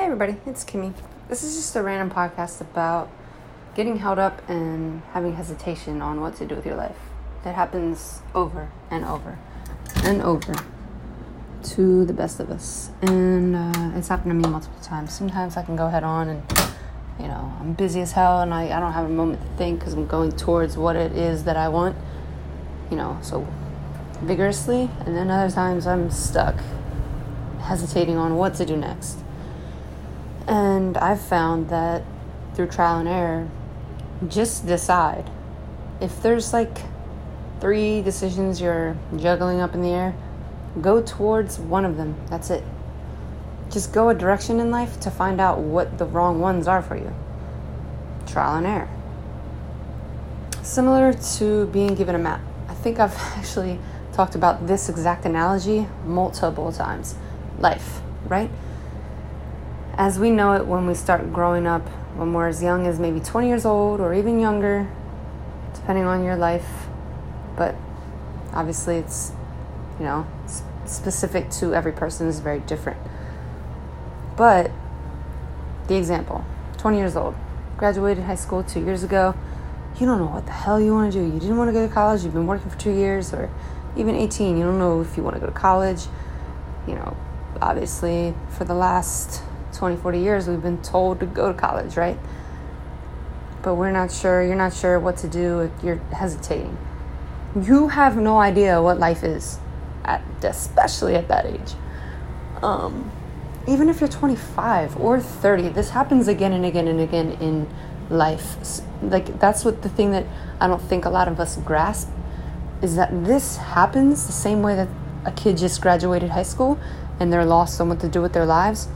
Hey everybody, it's Kimmy. This is just a random podcast about getting held up and having hesitation on what to do with your life. That happens over and over and over to the best of us. And uh, it's happened to me multiple times. Sometimes I can go head on and, you know, I'm busy as hell and I, I don't have a moment to think because I'm going towards what it is that I want, you know, so vigorously. And then other times I'm stuck, hesitating on what to do next. And I've found that through trial and error, just decide. If there's like three decisions you're juggling up in the air, go towards one of them. That's it. Just go a direction in life to find out what the wrong ones are for you. Trial and error. Similar to being given a map. I think I've actually talked about this exact analogy multiple times. Life, right? As we know it when we start growing up, when we're as young as maybe 20 years old or even younger, depending on your life. But obviously, it's, you know, specific to every person is very different. But the example 20 years old, graduated high school two years ago. You don't know what the hell you want to do. You didn't want to go to college. You've been working for two years, or even 18. You don't know if you want to go to college. You know, obviously, for the last 20, 40 years, we've been told to go to college, right? But we're not sure. You're not sure what to do. You're hesitating. You have no idea what life is, at, especially at that age. Um, even if you're 25 or 30, this happens again and again and again in life. Like, that's what the thing that I don't think a lot of us grasp is that this happens the same way that a kid just graduated high school and they're lost on what to do with their lives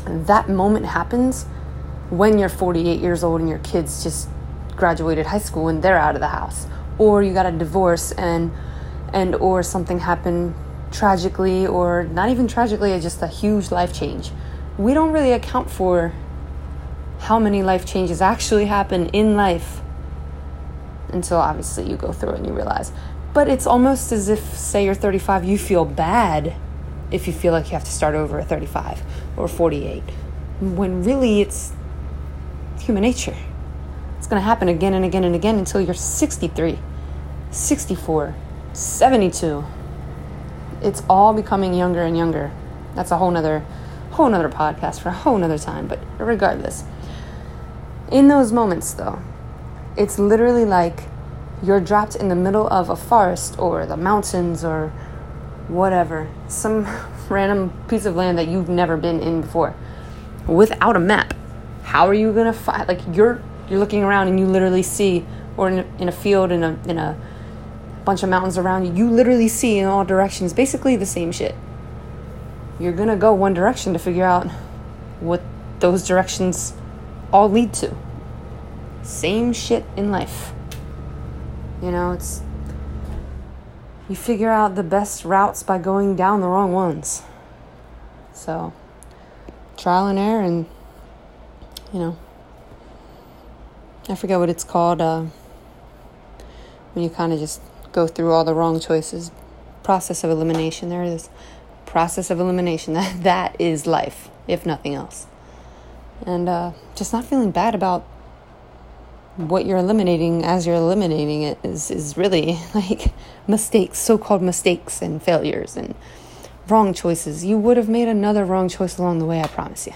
that moment happens when you're 48 years old and your kids just graduated high school and they're out of the house. Or you got a divorce and and or something happened tragically or not even tragically just a huge life change. We don't really account for how many life changes actually happen in life until obviously you go through it and you realize. But it's almost as if say you're 35 you feel bad if you feel like you have to start over at 35 or 48 when really it's human nature. It's going to happen again and again and again until you're 63 64 72 it's all becoming younger and younger. That's a whole nother whole nother podcast for a whole nother time but regardless. In those moments though it's literally like you're dropped in the middle of a forest or the mountains or whatever, some random piece of land that you've never been in before without a map. How are you gonna find? Like you're you're looking around and you literally see, or in a, in a field in a in a bunch of mountains around you, you literally see in all directions basically the same shit. You're gonna go one direction to figure out what those directions all lead to. Same shit in life. You know, it's you figure out the best routes by going down the wrong ones. So, trial and error, and you know, I forget what it's called uh, when you kind of just go through all the wrong choices. Process of elimination. There it is. Process of elimination. That that is life, if nothing else. And uh, just not feeling bad about what you're eliminating as you're eliminating it is, is really like mistakes, so called mistakes and failures and wrong choices. You would have made another wrong choice along the way, I promise you.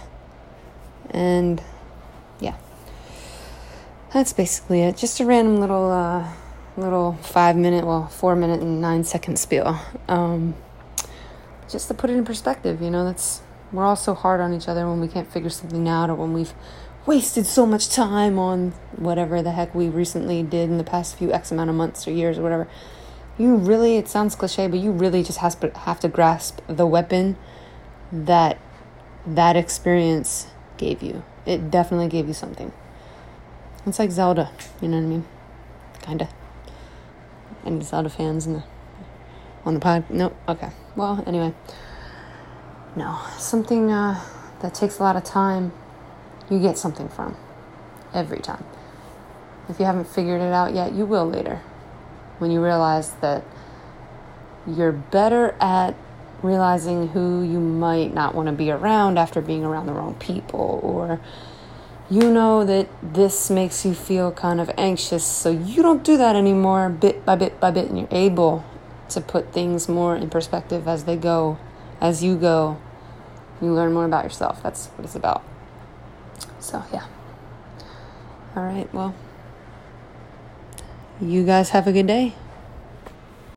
And yeah, that's basically it. Just a random little, uh, little five minute, well, four minute and nine second spiel. Um, just to put it in perspective, you know, that's we're all so hard on each other when we can't figure something out or when we've wasted so much time on whatever the heck we recently did in the past few X amount of months or years or whatever. You really, it sounds cliche, but you really just has, have to grasp the weapon that that experience gave you. It definitely gave you something. It's like Zelda, you know what I mean? Kinda. Any Zelda fans in the on the pod? No. Okay. Well, anyway. No, something uh, that takes a lot of time you get something from every time. If you haven't figured it out yet, you will later when you realize that you're better at realizing who you might not want to be around after being around the wrong people, or you know that this makes you feel kind of anxious, so you don't do that anymore bit by bit by bit, and you're able to put things more in perspective as they go, as you go. You learn more about yourself. That's what it's about. So, yeah. All right, well, you guys have a good day.